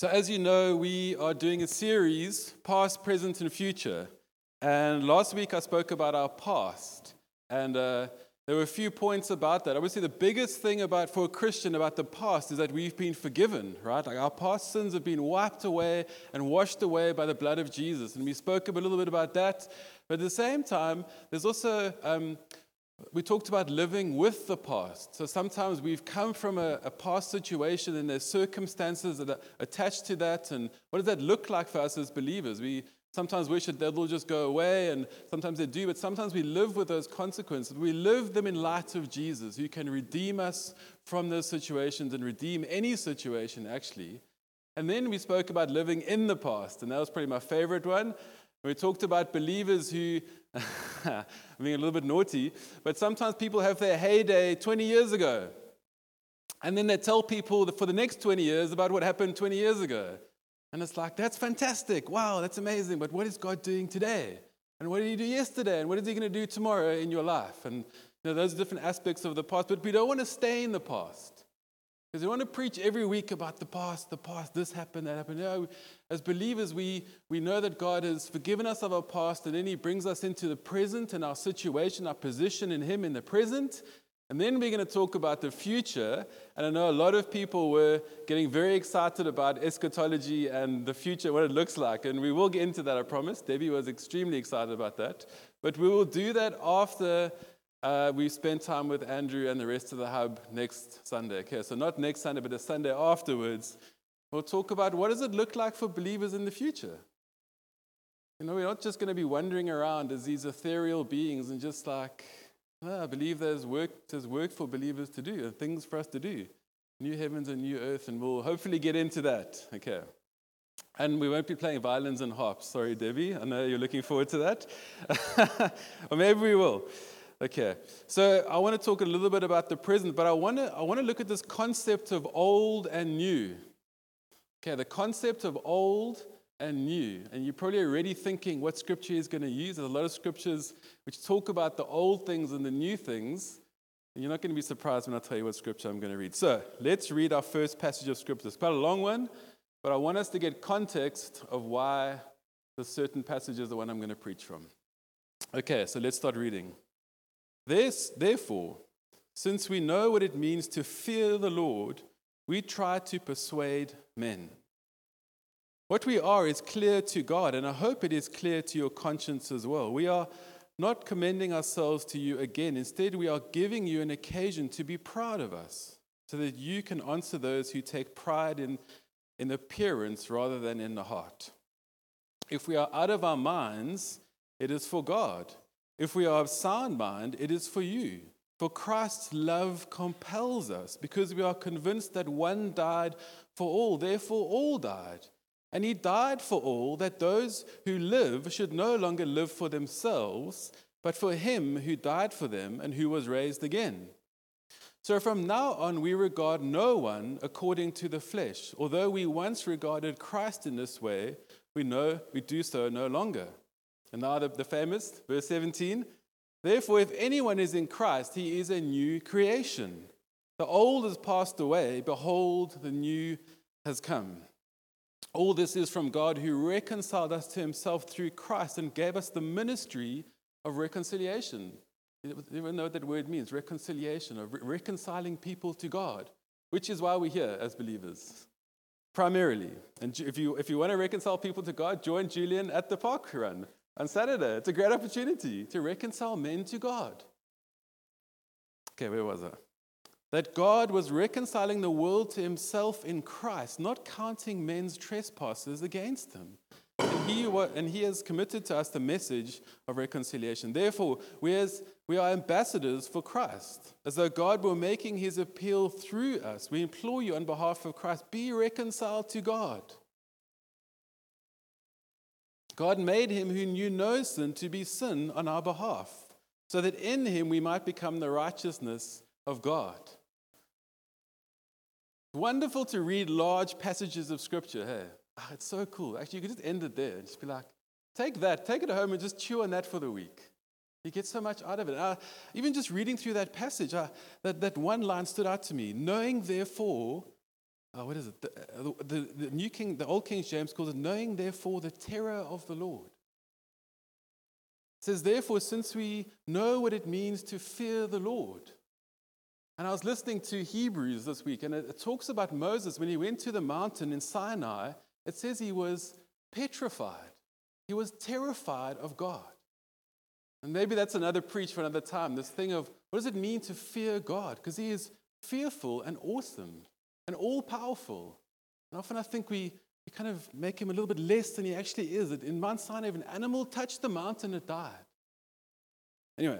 So, as you know, we are doing a series, Past, Present, and Future. And last week I spoke about our past. And uh, there were a few points about that. Obviously, the biggest thing about for a Christian about the past is that we've been forgiven, right? Like our past sins have been wiped away and washed away by the blood of Jesus. And we spoke a little bit about that. But at the same time, there's also um, we talked about living with the past. So sometimes we've come from a, a, past situation and there's circumstances that are attached to that. And what does that look like for us as believers? We sometimes wish that they'll just go away, and sometimes they do, but sometimes we live with those consequences. We live them in light of Jesus, who can redeem us from those situations and redeem any situation, actually. And then we spoke about living in the past, and that was probably my favorite one. We talked about believers who, I'm being a little bit naughty, but sometimes people have their heyday 20 years ago. And then they tell people for the next 20 years about what happened 20 years ago. And it's like, that's fantastic. Wow, that's amazing. But what is God doing today? And what did He do yesterday? And what is He going to do tomorrow in your life? And you know, those different aspects of the past. But we don't want to stay in the past. Because we want to preach every week about the past, the past, this happened, that happened. Know, as believers, we, we know that God has forgiven us of our past, and then He brings us into the present and our situation, our position in Him in the present. And then we're going to talk about the future. And I know a lot of people were getting very excited about eschatology and the future, what it looks like. And we will get into that, I promise. Debbie was extremely excited about that. But we will do that after uh, we spend time with Andrew and the rest of the hub next Sunday. Okay, so not next Sunday, but the Sunday afterwards. We'll talk about what does it look like for believers in the future. You know, we're not just going to be wandering around as these ethereal beings and just like, oh, I believe there's work, there's work for believers to do, and things for us to do. New heavens and new earth, and we'll hopefully get into that. Okay. And we won't be playing violins and harps. Sorry, Debbie. I know you're looking forward to that. or maybe we will. Okay, so I want to talk a little bit about the present, but I want to, I want to look at this concept of old and new. Okay, the concept of old and new. And you're probably already thinking what scripture is going to use. There's a lot of scriptures which talk about the old things and the new things. And you're not going to be surprised when I tell you what scripture I'm going to read. So let's read our first passage of scripture. It's quite a long one, but I want us to get context of why the certain passage is the one I'm going to preach from. Okay, so let's start reading. This, therefore, since we know what it means to fear the Lord, we try to persuade men. What we are is clear to God, and I hope it is clear to your conscience as well. We are not commending ourselves to you again. Instead, we are giving you an occasion to be proud of us, so that you can answer those who take pride in, in appearance rather than in the heart. If we are out of our minds, it is for God. If we are of sound mind, it is for you. For Christ's love compels us because we are convinced that one died for all, therefore all died. And he died for all that those who live should no longer live for themselves, but for him who died for them and who was raised again. So from now on, we regard no one according to the flesh. Although we once regarded Christ in this way, we know we do so no longer. And now the, the famous verse 17. Therefore, if anyone is in Christ, he is a new creation. The old has passed away. Behold, the new has come. All this is from God who reconciled us to himself through Christ and gave us the ministry of reconciliation. You even know what that word means reconciliation, of re- reconciling people to God, which is why we're here as believers, primarily. And if you, if you want to reconcile people to God, join Julian at the park run on Saturday. It's a great opportunity to reconcile men to God. Okay, where was I? That God was reconciling the world to himself in Christ, not counting men's trespasses against them. And he, and he has committed to us the message of reconciliation. Therefore, we, as, we are ambassadors for Christ, as though God were making his appeal through us. We implore you on behalf of Christ be reconciled to God. God made him who knew no sin to be sin on our behalf, so that in him we might become the righteousness of God. Wonderful to read large passages of scripture. Hey, oh, it's so cool. Actually, you could just end it there and just be like, take that, take it home, and just chew on that for the week. You get so much out of it. Uh, even just reading through that passage, uh, that, that one line stood out to me. Knowing, therefore, uh, what is it? The, uh, the, the New King, the Old King James calls it knowing, therefore, the terror of the Lord. It says, therefore, since we know what it means to fear the Lord. And I was listening to Hebrews this week, and it, it talks about Moses when he went to the mountain in Sinai. It says he was petrified, he was terrified of God. And maybe that's another preach for another time this thing of what does it mean to fear God? Because he is fearful and awesome and all powerful. And often I think we, we kind of make him a little bit less than he actually is. In Mount Sinai, if an animal touched the mountain, and it died. Anyway,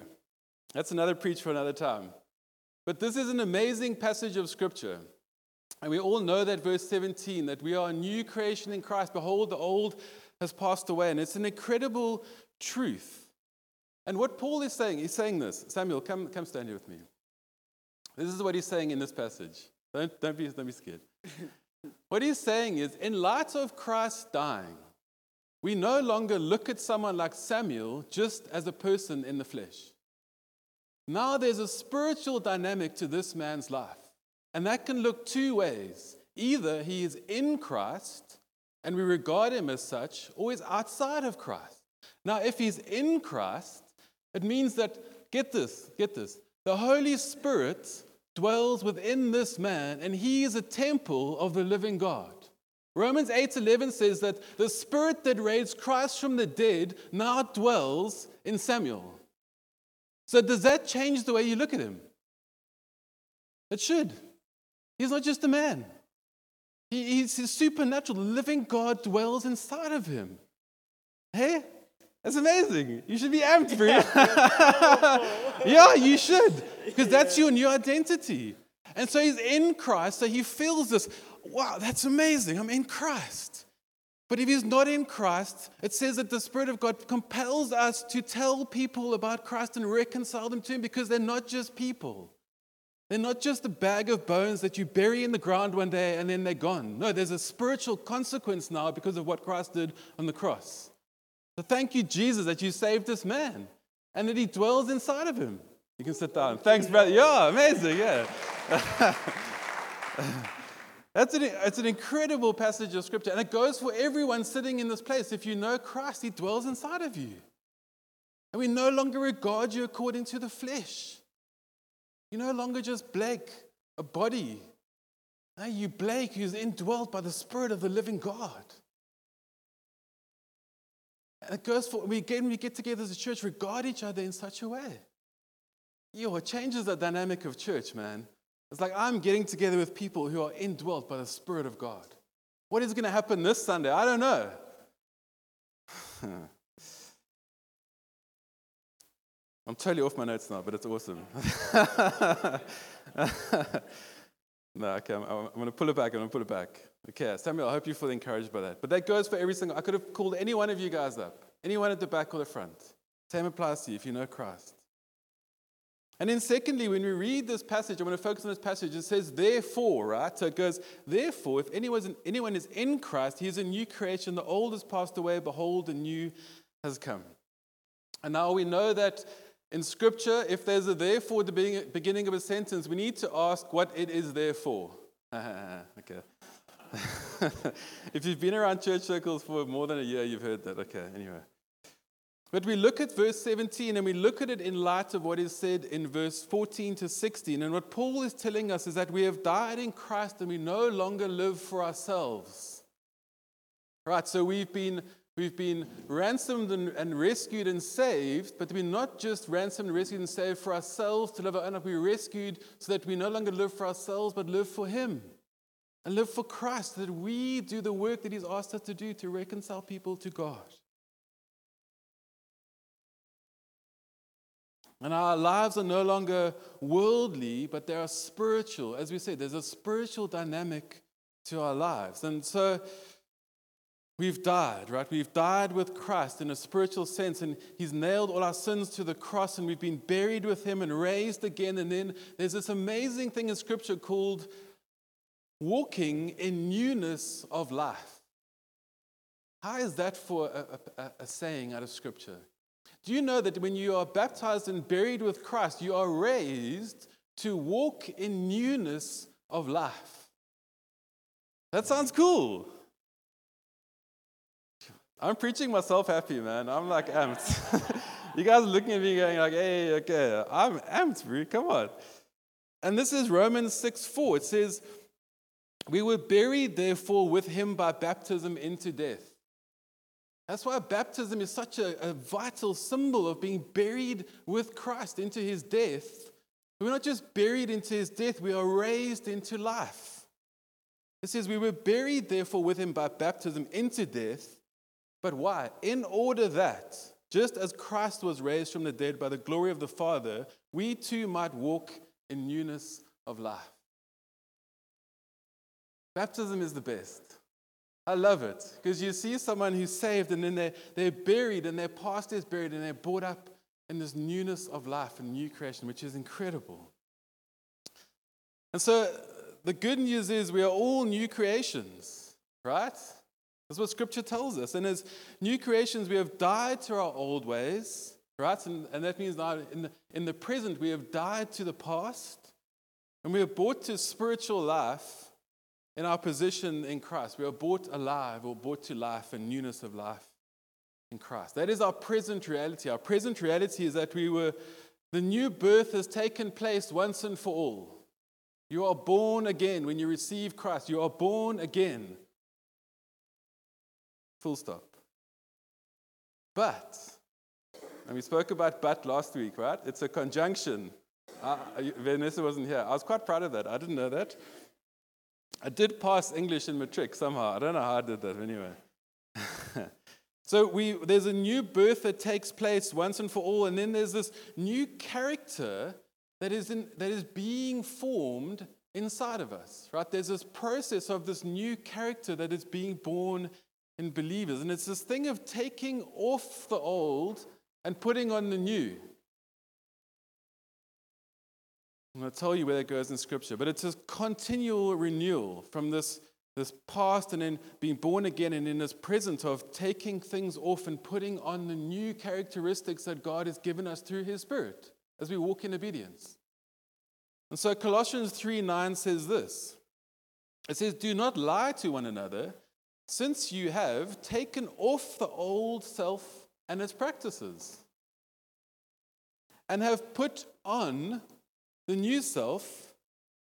that's another preach for another time. But this is an amazing passage of Scripture. And we all know that verse 17 that we are a new creation in Christ. Behold, the old has passed away. And it's an incredible truth. And what Paul is saying, he's saying this. Samuel, come, come stand here with me. This is what he's saying in this passage. Don't, don't, be, don't be scared. what he's saying is, in light of Christ dying, we no longer look at someone like Samuel just as a person in the flesh. Now there's a spiritual dynamic to this man's life. And that can look two ways. Either he is in Christ and we regard him as such, or he's outside of Christ. Now, if he's in Christ, it means that, get this, get this, the Holy Spirit dwells within this man and he is a temple of the living God. Romans 8:11 says that the spirit that raised Christ from the dead now dwells in Samuel. So does that change the way you look at him? It should. He's not just a man. He, he's supernatural. The living God dwells inside of him. Hey, that's amazing. You should be amped it. yeah, you should. Because that's your new identity. And so he's in Christ, so he feels this wow, that's amazing. I'm in Christ. But if he's not in Christ, it says that the Spirit of God compels us to tell people about Christ and reconcile them to him because they're not just people. They're not just a bag of bones that you bury in the ground one day and then they're gone. No, there's a spiritual consequence now because of what Christ did on the cross. So thank you, Jesus, that you saved this man and that he dwells inside of him. You can sit down. Thanks, brother. Yeah, amazing. Yeah. That's an, it's an incredible passage of scripture, and it goes for everyone sitting in this place. If you know Christ, He dwells inside of you. And we no longer regard you according to the flesh. You're no longer just Blake, a body. Now you Blake, who's indwelt by the Spirit of the living God. It goes for, we, again, we get together as a church, regard each other in such a way. Yo, it changes the dynamic of church, man. It's like I'm getting together with people who are indwelt by the Spirit of God. What is going to happen this Sunday? I don't know. I'm totally off my notes now, but it's awesome. no, okay, I'm, I'm going to pull it back. I'm going to pull it back. Okay, Samuel, I hope you feel encouraged by that. But that goes for every single. I could have called any one of you guys up, anyone at the back or the front. Same applies to you if you know Christ. And then, secondly, when we read this passage, I want to focus on this passage. It says, therefore, right? So it goes, therefore, if anyone, anyone is in Christ, he is a new creation. The old has passed away. Behold, the new has come. And now we know that in Scripture, if there's a therefore at the beginning of a sentence, we need to ask what it is there for. okay. if you've been around church circles for more than a year, you've heard that. Okay, anyway. But we look at verse 17 and we look at it in light of what is said in verse 14 to 16. And what Paul is telling us is that we have died in Christ and we no longer live for ourselves. Right, so we've been, we've been ransomed and, and rescued and saved, but we're not just ransomed rescued and saved for ourselves to live our own life. We're rescued so that we no longer live for ourselves, but live for Him and live for Christ, that we do the work that He's asked us to do to reconcile people to God. And our lives are no longer worldly, but they are spiritual. As we say, there's a spiritual dynamic to our lives. And so we've died, right? We've died with Christ in a spiritual sense, and He's nailed all our sins to the cross, and we've been buried with Him and raised again. And then there's this amazing thing in Scripture called walking in newness of life. How is that for a, a, a saying out of Scripture? Do you know that when you are baptized and buried with Christ, you are raised to walk in newness of life? That sounds cool. I'm preaching myself happy, man. I'm like amped. you guys are looking at me going like, hey, okay, I'm amped, bro. Come on. And this is Romans 6 4. It says, We were buried, therefore, with him by baptism into death. That's why baptism is such a, a vital symbol of being buried with Christ into his death. We're not just buried into his death, we are raised into life. It says, We were buried, therefore, with him by baptism into death but why? In order that, just as Christ was raised from the dead by the glory of the Father, we too might walk in newness of life. Baptism is the best. I love it because you see someone who's saved and then they're, they're buried and their past is buried and they're brought up in this newness of life and new creation, which is incredible. And so the good news is we are all new creations, right? That's what Scripture tells us. And as new creations, we have died to our old ways, right? And, and that means now in the, in the present, we have died to the past, and we are brought to spiritual life in our position in Christ. We are brought alive or brought to life and newness of life in Christ. That is our present reality. Our present reality is that we were, the new birth has taken place once and for all. You are born again when you receive Christ. You are born again. Full stop. But, and we spoke about but last week, right? It's a conjunction. Uh, Vanessa wasn't here. I was quite proud of that. I didn't know that. I did pass English in matric somehow. I don't know how I did that anyway. so we, there's a new birth that takes place once and for all, and then there's this new character that is, in, that is being formed inside of us, right? There's this process of this new character that is being born in believers. And it's this thing of taking off the old and putting on the new. I'm going to tell you where that goes in Scripture, but it's a continual renewal from this, this past and then being born again and in this present of taking things off and putting on the new characteristics that God has given us through His Spirit as we walk in obedience. And so Colossians 3 9 says this it says, Do not lie to one another since you have taken off the old self and its practices, and have put on the new self,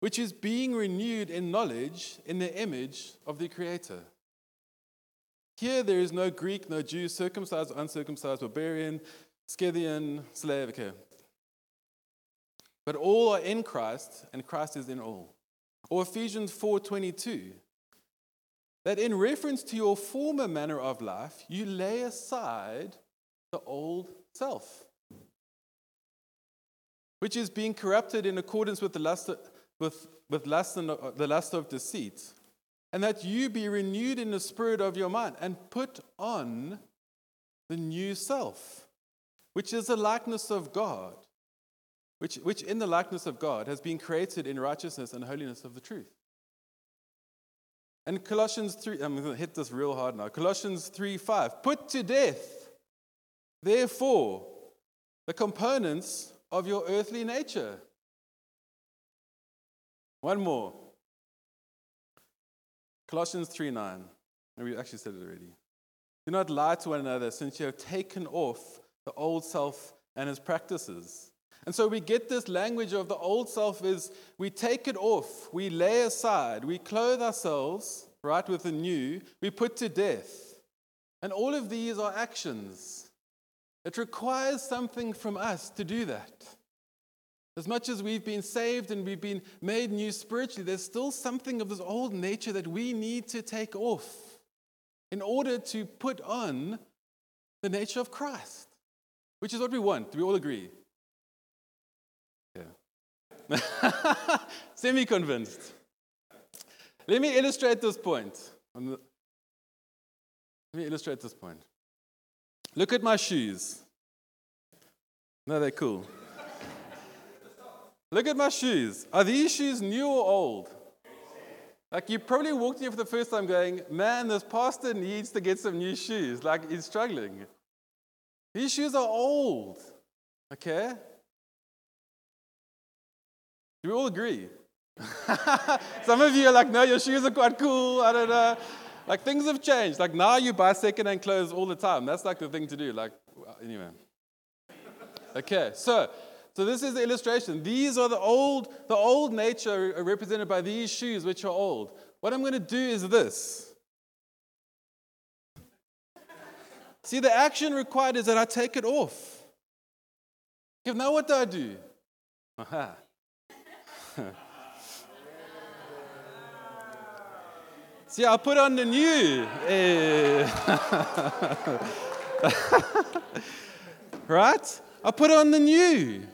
which is being renewed in knowledge in the image of the Creator. Here there is no Greek, no Jew, circumcised, uncircumcised, barbarian, Scythian, slave. Okay. But all are in Christ, and Christ is in all. Or Ephesians 4:22 that in reference to your former manner of life, you lay aside the old self, which is being corrupted in accordance with the lust of, with, with lust and, uh, the lust of deceit, and that you be renewed in the spirit of your mind and put on the new self, which is the likeness of God, which, which in the likeness of God has been created in righteousness and holiness of the truth. And Colossians 3, I'm going to hit this real hard now. Colossians 3 5. Put to death, therefore, the components of your earthly nature. One more. Colossians 3 9. And we actually said it already. Do not lie to one another, since you have taken off the old self and its practices. And so we get this language of the old self is we take it off, we lay aside, we clothe ourselves, right, with the new, we put to death. And all of these are actions. It requires something from us to do that. As much as we've been saved and we've been made new spiritually, there's still something of this old nature that we need to take off in order to put on the nature of Christ, which is what we want. Do we all agree? Yeah. Semi convinced. Let me illustrate this point. Let me illustrate this point. Look at my shoes. No, they're cool. Look at my shoes. Are these shoes new or old? Like you probably walked here for the first time going, man, this pastor needs to get some new shoes. Like he's struggling. These shoes are old. Okay? Do we all agree? Some of you are like, no, your shoes are quite cool. I don't know. Like things have changed. Like now you buy second-hand clothes all the time. That's like the thing to do. Like anyway. Okay, so so this is the illustration. These are the old, the old nature represented by these shoes, which are old. What I'm going to do is this. See, the action required is that I take it off. Now what do I do? Aha. See, I'll put on the new. Right? I put on the new.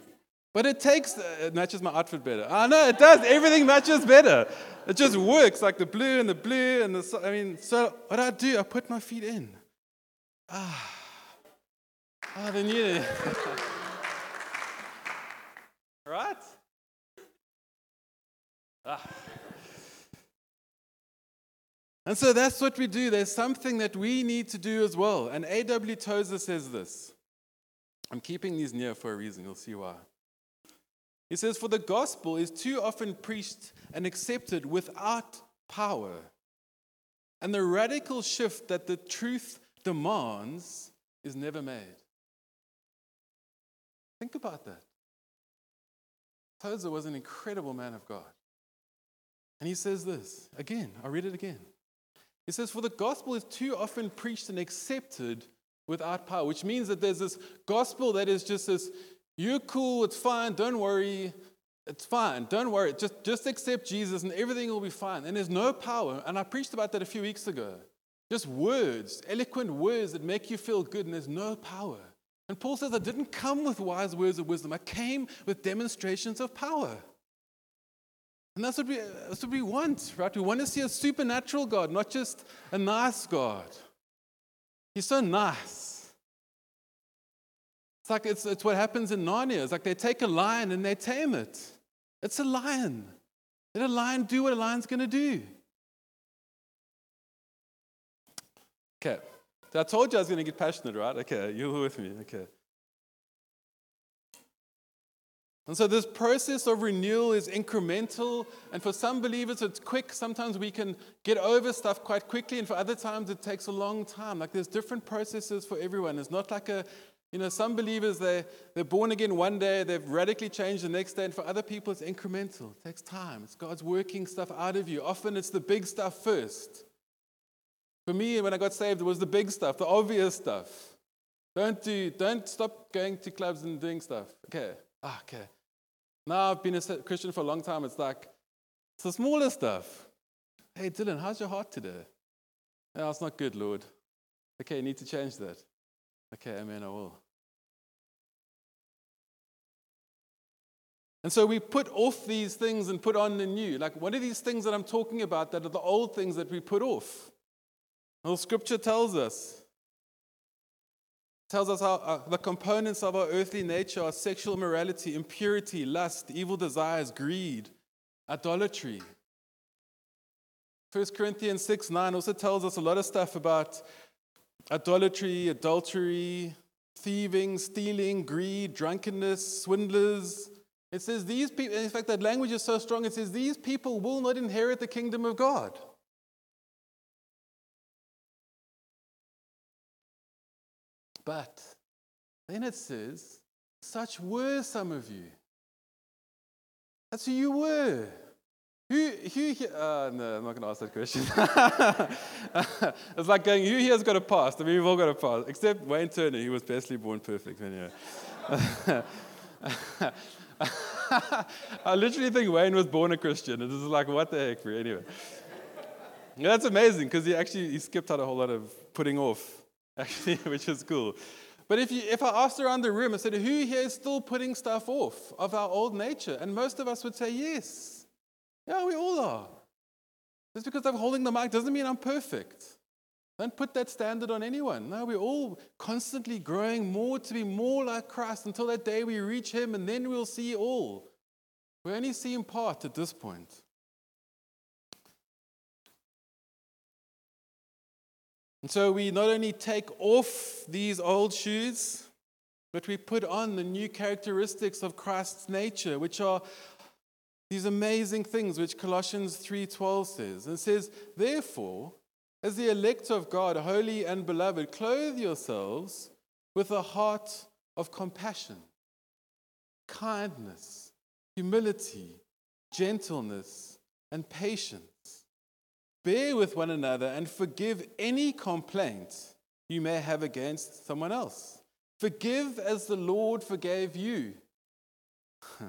But it takes, it matches my outfit better. I know it does. Everything matches better. It just works like the blue and the blue and the, I mean, so what I do, I put my feet in. Ah. Ah, the new. right? Ah. And so that's what we do. There's something that we need to do as well. And A.W. Tozer says this. I'm keeping these near for a reason. You'll see why. He says, For the gospel is too often preached and accepted without power. And the radical shift that the truth demands is never made. Think about that. Tozer was an incredible man of God. And he says this again, I'll read it again. He says, For the gospel is too often preached and accepted without power, which means that there's this gospel that is just this you're cool, it's fine, don't worry, it's fine, don't worry, just, just accept Jesus and everything will be fine. And there's no power. And I preached about that a few weeks ago. Just words, eloquent words that make you feel good, and there's no power. And Paul says, I didn't come with wise words of wisdom, I came with demonstrations of power. And that's what we, that's what we want, right? We want to see a supernatural God, not just a nice God. He's so nice. It's like it's, it's what happens in Narnia. It's like they take a lion and they tame it. It's a lion. Let a lion do what a lion's going to do. Okay. So I told you I was going to get passionate, right? Okay, you were with me. Okay. And so this process of renewal is incremental, and for some believers it's quick. Sometimes we can get over stuff quite quickly, and for other times it takes a long time. Like there's different processes for everyone. It's not like a, you know, some believers they they're born again one day, they've radically changed the next day, and for other people it's incremental. It takes time. It's God's working stuff out of you. Often it's the big stuff first. For me, when I got saved, it was the big stuff, the obvious stuff. Don't do, don't stop going to clubs and doing stuff. Okay. Ah, okay. Now I've been a Christian for a long time. It's like, it's the smaller stuff. Hey, Dylan, how's your heart today? No, it's not good, Lord. Okay, you need to change that. Okay, amen, I will. And so we put off these things and put on the new. Like, what are these things that I'm talking about that are the old things that we put off? Well, scripture tells us tells us how uh, the components of our earthly nature are sexual morality, impurity, lust, evil desires, greed, idolatry. 1 Corinthians 6 9 also tells us a lot of stuff about idolatry, adultery, thieving, stealing, greed, drunkenness, swindlers. It says these people, in fact, that language is so strong, it says these people will not inherit the kingdom of God. But then it says, such were some of you. That's who you were. Who, who uh, no, I'm not going to ask that question. it's like going, who here has got a past? I mean, we've all got a past, except Wayne Turner. He was bestly born perfect. Anyway. I literally think Wayne was born a Christian. This is like, what the heck, anyway. That's amazing because he actually he skipped out a whole lot of putting off actually, which is cool. But if, you, if I asked around the room, I said, who here is still putting stuff off of our old nature? And most of us would say, yes. Yeah, we all are. Just because I'm holding the mic doesn't mean I'm perfect. Don't put that standard on anyone. No, we're all constantly growing more to be more like Christ until that day we reach Him, and then we'll see all. We only see in part at this point. And so we not only take off these old shoes, but we put on the new characteristics of Christ's nature, which are these amazing things which Colossians 3:12 says. And says, "Therefore, as the elect of God, holy and beloved, clothe yourselves with a heart of compassion, kindness, humility, gentleness, and patience. Bear with one another and forgive any complaint you may have against someone else. Forgive as the Lord forgave you."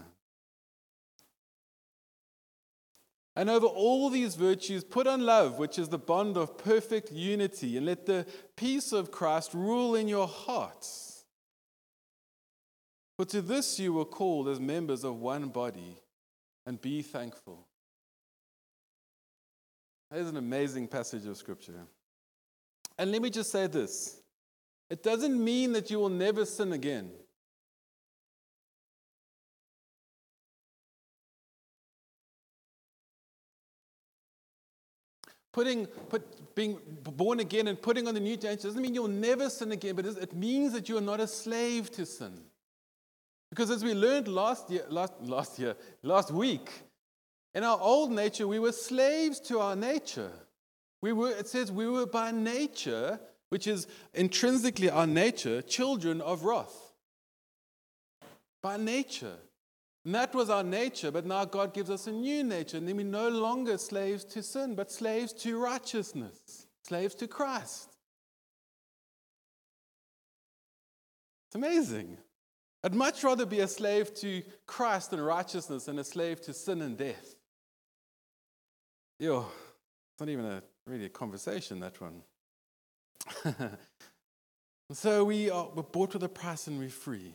And over all these virtues, put on love, which is the bond of perfect unity, and let the peace of Christ rule in your hearts. For to this you were called as members of one body, and be thankful. That is an amazing passage of Scripture. And let me just say this it doesn't mean that you will never sin again. putting, put, being born again and putting on the new nature doesn't mean you'll never sin again, but it means that you are not a slave to sin. Because as we learned last year, last, last year, last week, in our old nature, we were slaves to our nature. We were, it says we were by nature, which is intrinsically our nature, children of wrath. By nature. And that was our nature, but now God gives us a new nature. And then we're no longer slaves to sin, but slaves to righteousness, slaves to Christ. It's amazing. I'd much rather be a slave to Christ and righteousness than a slave to sin and death. Yo, it's not even a really a conversation, that one. so we are we're bought with a price and we're free.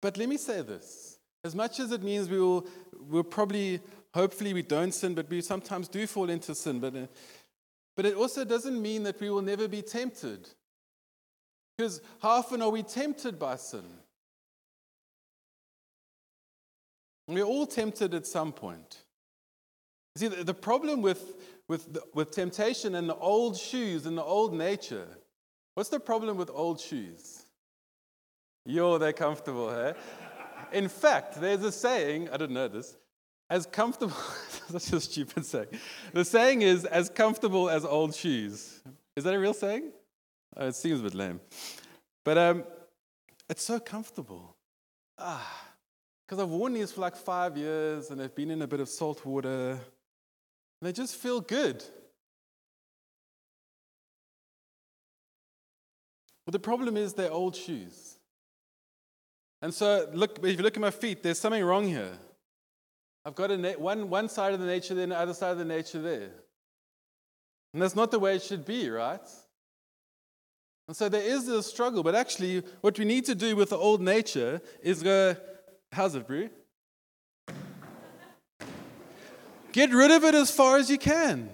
But let me say this as much as it means we will we'll probably, hopefully, we don't sin, but we sometimes do fall into sin. But, uh, but it also doesn't mean that we will never be tempted. Because how often are we tempted by sin? We're all tempted at some point. See, the, the problem with, with, the, with temptation and the old shoes and the old nature, what's the problem with old shoes? Yo, they're comfortable, eh? In fact, there's a saying, I didn't know this, as comfortable, such a stupid saying. The saying is, as comfortable as old shoes. Is that a real saying? Oh, it seems a bit lame. But um, it's so comfortable. Ah, because I've worn these for like five years and they've been in a bit of salt water. They just feel good. But the problem is they're old shoes. And so, look, if you look at my feet, there's something wrong here. I've got a na- one, one side of the nature there and the other side of the nature there. And that's not the way it should be, right? And so there is a struggle, but actually, what we need to do with the old nature is go, how's it, Brew? Get rid of it as far as you can.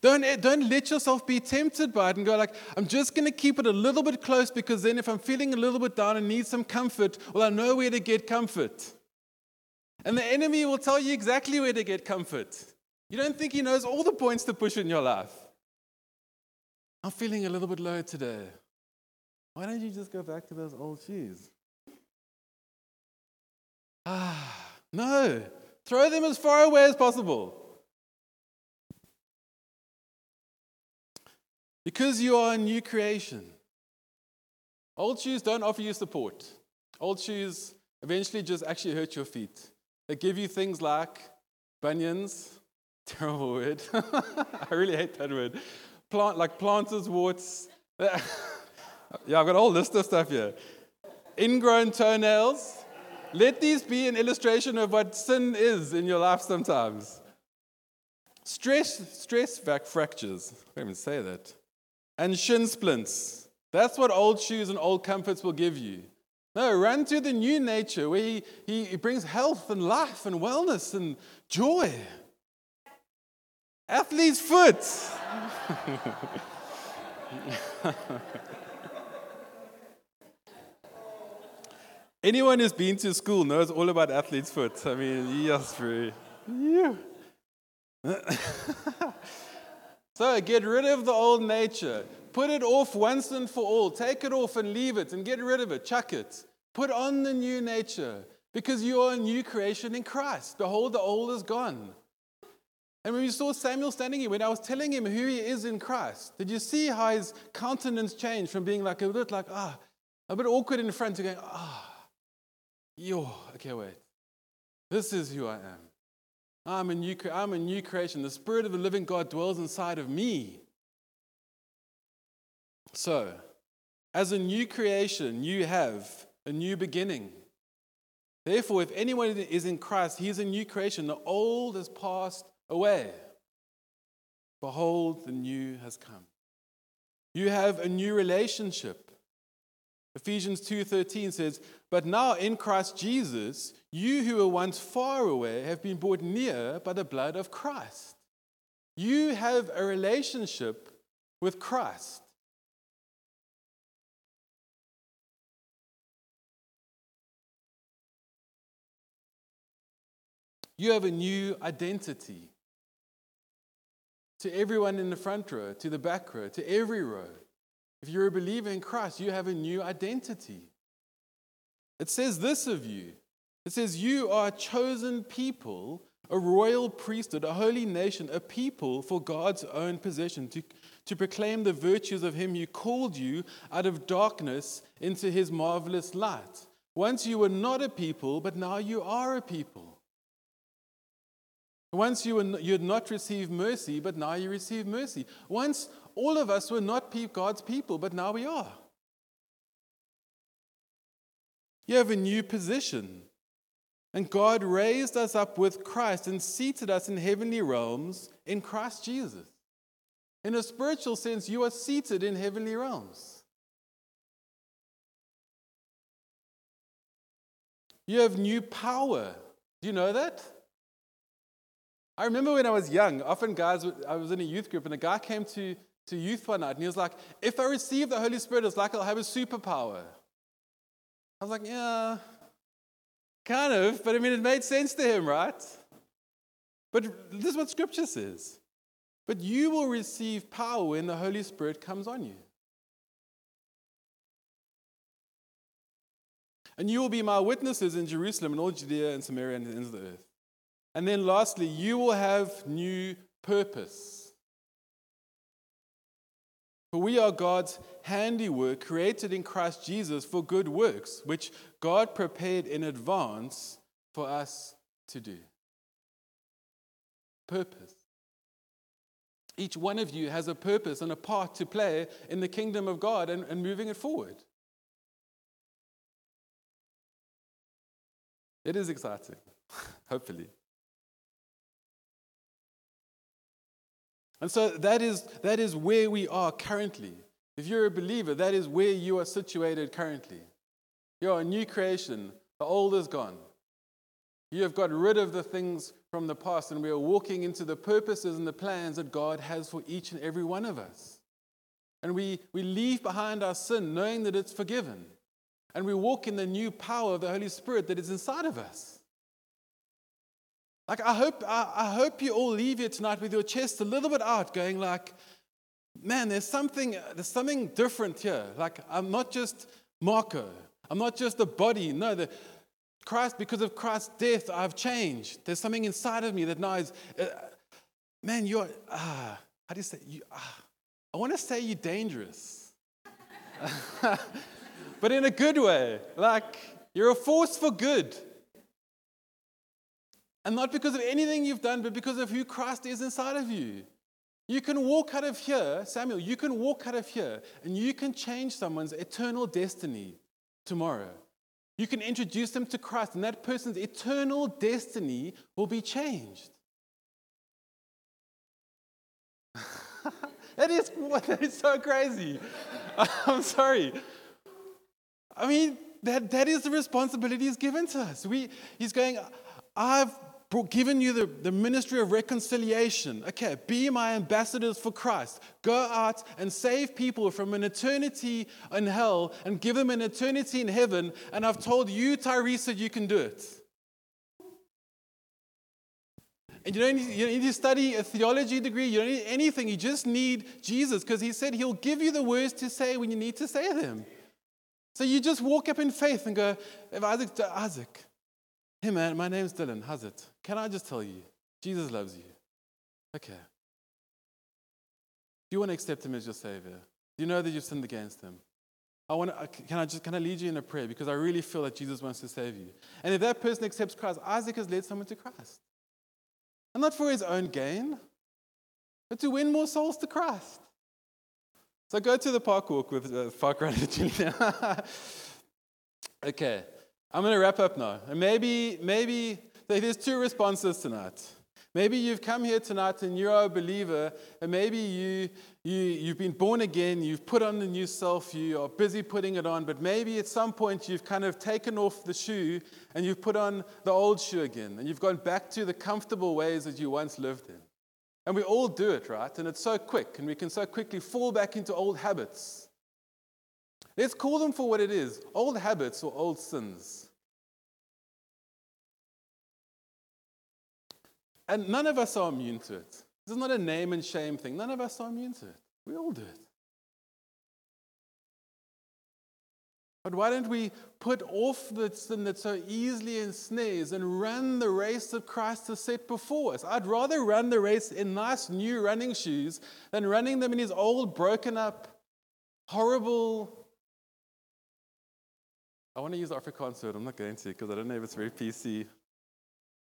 Don't, don't let yourself be tempted by it and go like, I'm just going to keep it a little bit close because then if I'm feeling a little bit down and need some comfort, well, I know where to get comfort. And the enemy will tell you exactly where to get comfort. You don't think he knows all the points to push in your life. I'm feeling a little bit low today. Why don't you just go back to those old shoes? Ah, no. Throw them as far away as possible. Because you are a new creation. Old shoes don't offer you support. Old shoes eventually just actually hurt your feet. They give you things like bunions, terrible word. I really hate that word. Plant like planters warts. yeah, I've got a whole list of stuff here. Ingrown toenails. Let these be an illustration of what sin is in your life sometimes. Stress, stress back fractures. I can't even say that and shin splints. That's what old shoes and old comforts will give you. No, run to the new nature where he, he, he brings health and life and wellness and joy. Athlete's foot. Anyone who's been to school knows all about athlete's foot. I mean, yes, very. Yeah. So get rid of the old nature. Put it off once and for all. Take it off and leave it and get rid of it. Chuck it. Put on the new nature. Because you are a new creation in Christ. Behold, the old is gone. And when you saw Samuel standing here, when I was telling him who he is in Christ, did you see how his countenance changed from being like a bit like, ah, a bit awkward in front to going, ah, yo, okay, wait. This is who I am. I'm a, new, I'm a new creation. The Spirit of the living God dwells inside of me. So, as a new creation, you have a new beginning. Therefore, if anyone is in Christ, he is a new creation. The old has passed away. Behold, the new has come. You have a new relationship. Ephesians 2:13 says, "But now in Christ Jesus, you who were once far away have been brought near by the blood of Christ." You have a relationship with Christ. You have a new identity. To everyone in the front row, to the back row, to every row. If you're a believer in Christ, you have a new identity. It says this of you it says, You are a chosen people, a royal priesthood, a holy nation, a people for God's own possession, to, to proclaim the virtues of Him who called you out of darkness into His marvelous light. Once you were not a people, but now you are a people. Once you, were, you had not received mercy, but now you receive mercy. Once all of us were not God's people, but now we are. You have a new position. And God raised us up with Christ and seated us in heavenly realms in Christ Jesus. In a spiritual sense, you are seated in heavenly realms. You have new power. Do you know that? I remember when I was young, often guys, I was in a youth group, and a guy came to, to youth one night, and he was like, If I receive the Holy Spirit, it's like I'll have a superpower. I was like, Yeah, kind of, but I mean, it made sense to him, right? But this is what Scripture says. But you will receive power when the Holy Spirit comes on you. And you will be my witnesses in Jerusalem and all Judea and Samaria and the ends of the earth. And then lastly, you will have new purpose. For we are God's handiwork, created in Christ Jesus for good works, which God prepared in advance for us to do. Purpose. Each one of you has a purpose and a part to play in the kingdom of God and, and moving it forward. It is exciting, hopefully. And so that is, that is where we are currently. If you're a believer, that is where you are situated currently. You're a new creation, the old is gone. You have got rid of the things from the past, and we are walking into the purposes and the plans that God has for each and every one of us. And we, we leave behind our sin knowing that it's forgiven. And we walk in the new power of the Holy Spirit that is inside of us. Like, I hope, I, I hope you all leave here tonight with your chest a little bit out, going like, man, there's something, there's something different here. Like, I'm not just Marco. I'm not just a body. No, the, Christ, because of Christ's death, I've changed. There's something inside of me that now is, uh, man, you're, ah, how do you say, you, ah, I want to say you're dangerous. but in a good way. Like, you're a force for good. And not because of anything you've done, but because of who Christ is inside of you. You can walk out of here, Samuel, you can walk out of here and you can change someone's eternal destiny tomorrow. You can introduce them to Christ, and that person's eternal destiny will be changed. that, is, that is so crazy. I'm sorry. I mean, that, that is the responsibility he's given to us. We, he's going, I've given you the, the ministry of reconciliation. Okay, be my ambassadors for Christ. Go out and save people from an eternity in hell and give them an eternity in heaven. And I've told you, Tyrese, you can do it. And you don't, need, you don't need to study a theology degree, you don't need anything. You just need Jesus because he said he'll give you the words to say when you need to say them. So you just walk up in faith and go, Isaac, Isaac, Hey man, my name's Dylan. How's it? Can I just tell you, Jesus loves you. Okay. Do you want to accept him as your savior? Do you know that you've sinned against him? I want to, can I just can I lead you in a prayer because I really feel that Jesus wants to save you. And if that person accepts Christ, Isaac has led someone to Christ, and not for his own gain, but to win more souls to Christ. So go to the park walk with uh, park run Julia. okay, I'm going to wrap up now, and maybe maybe there's two responses tonight. Maybe you've come here tonight and you're a believer, and maybe you, you, you've been born again, you've put on the new self, you are busy putting it on, but maybe at some point you've kind of taken off the shoe and you've put on the old shoe again, and you've gone back to the comfortable ways that you once lived in. And we all do it, right? And it's so quick, and we can so quickly fall back into old habits. Let's call them for what it is old habits or old sins. And none of us are immune to it. This is not a name and shame thing. None of us are immune to it. We all do it. But why don't we put off the sin that so easily ensnares and run the race that Christ has set before us? I'd rather run the race in nice new running shoes than running them in his old, broken up, horrible. I want to use Afrikaans word. I'm not going to because I don't know if it's very PC.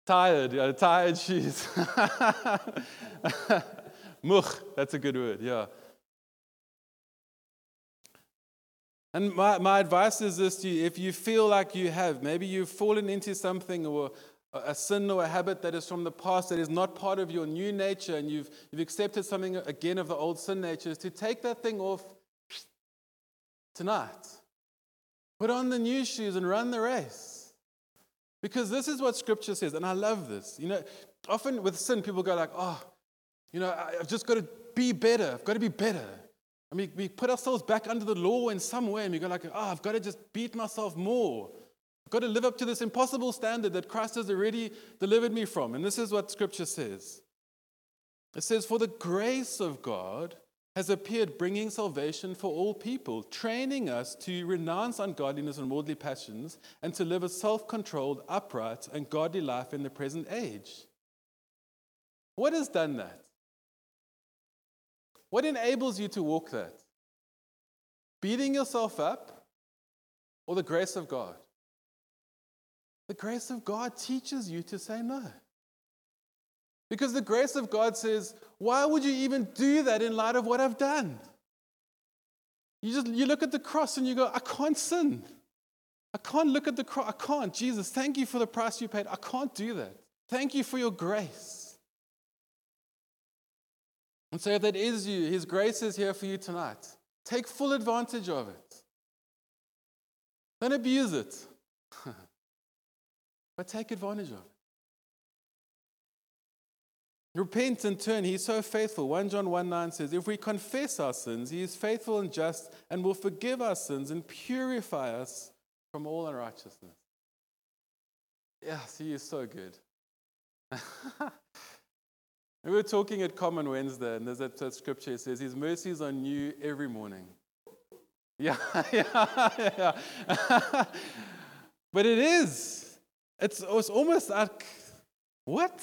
Tired, yeah, tired shoes. Much, that's a good word, yeah. And my, my advice is this to you if you feel like you have, maybe you've fallen into something or a sin or a habit that is from the past that is not part of your new nature and you've, you've accepted something again of the old sin nature, is to take that thing off tonight. Put on the new shoes and run the race. Because this is what scripture says, and I love this. You know, often with sin, people go like, oh, you know, I've just got to be better. I've got to be better. I mean, we put ourselves back under the law in some way, and we go like, oh, I've got to just beat myself more. I've got to live up to this impossible standard that Christ has already delivered me from. And this is what scripture says. It says, For the grace of God has appeared, bringing salvation for all people, training us to renounce ungodliness and worldly passions and to live a self controlled, upright, and godly life in the present age. What has done that? What enables you to walk that? Beating yourself up or the grace of God? The grace of God teaches you to say no. Because the grace of God says, why would you even do that in light of what I've done? You just you look at the cross and you go, I can't sin. I can't look at the cross. I can't. Jesus, thank you for the price you paid. I can't do that. Thank you for your grace. And so if that is you, his grace is here for you tonight. Take full advantage of it. Don't abuse it. but take advantage of it. Repent and turn. He's so faithful. 1 John 1 9 says, If we confess our sins, he is faithful and just and will forgive our sins and purify us from all unrighteousness. Yes, he is so good. we were talking at Common Wednesday, and there's that, that scripture that says, His mercies are new every morning. Yeah, yeah, yeah. but it is. It's, it's almost like, what?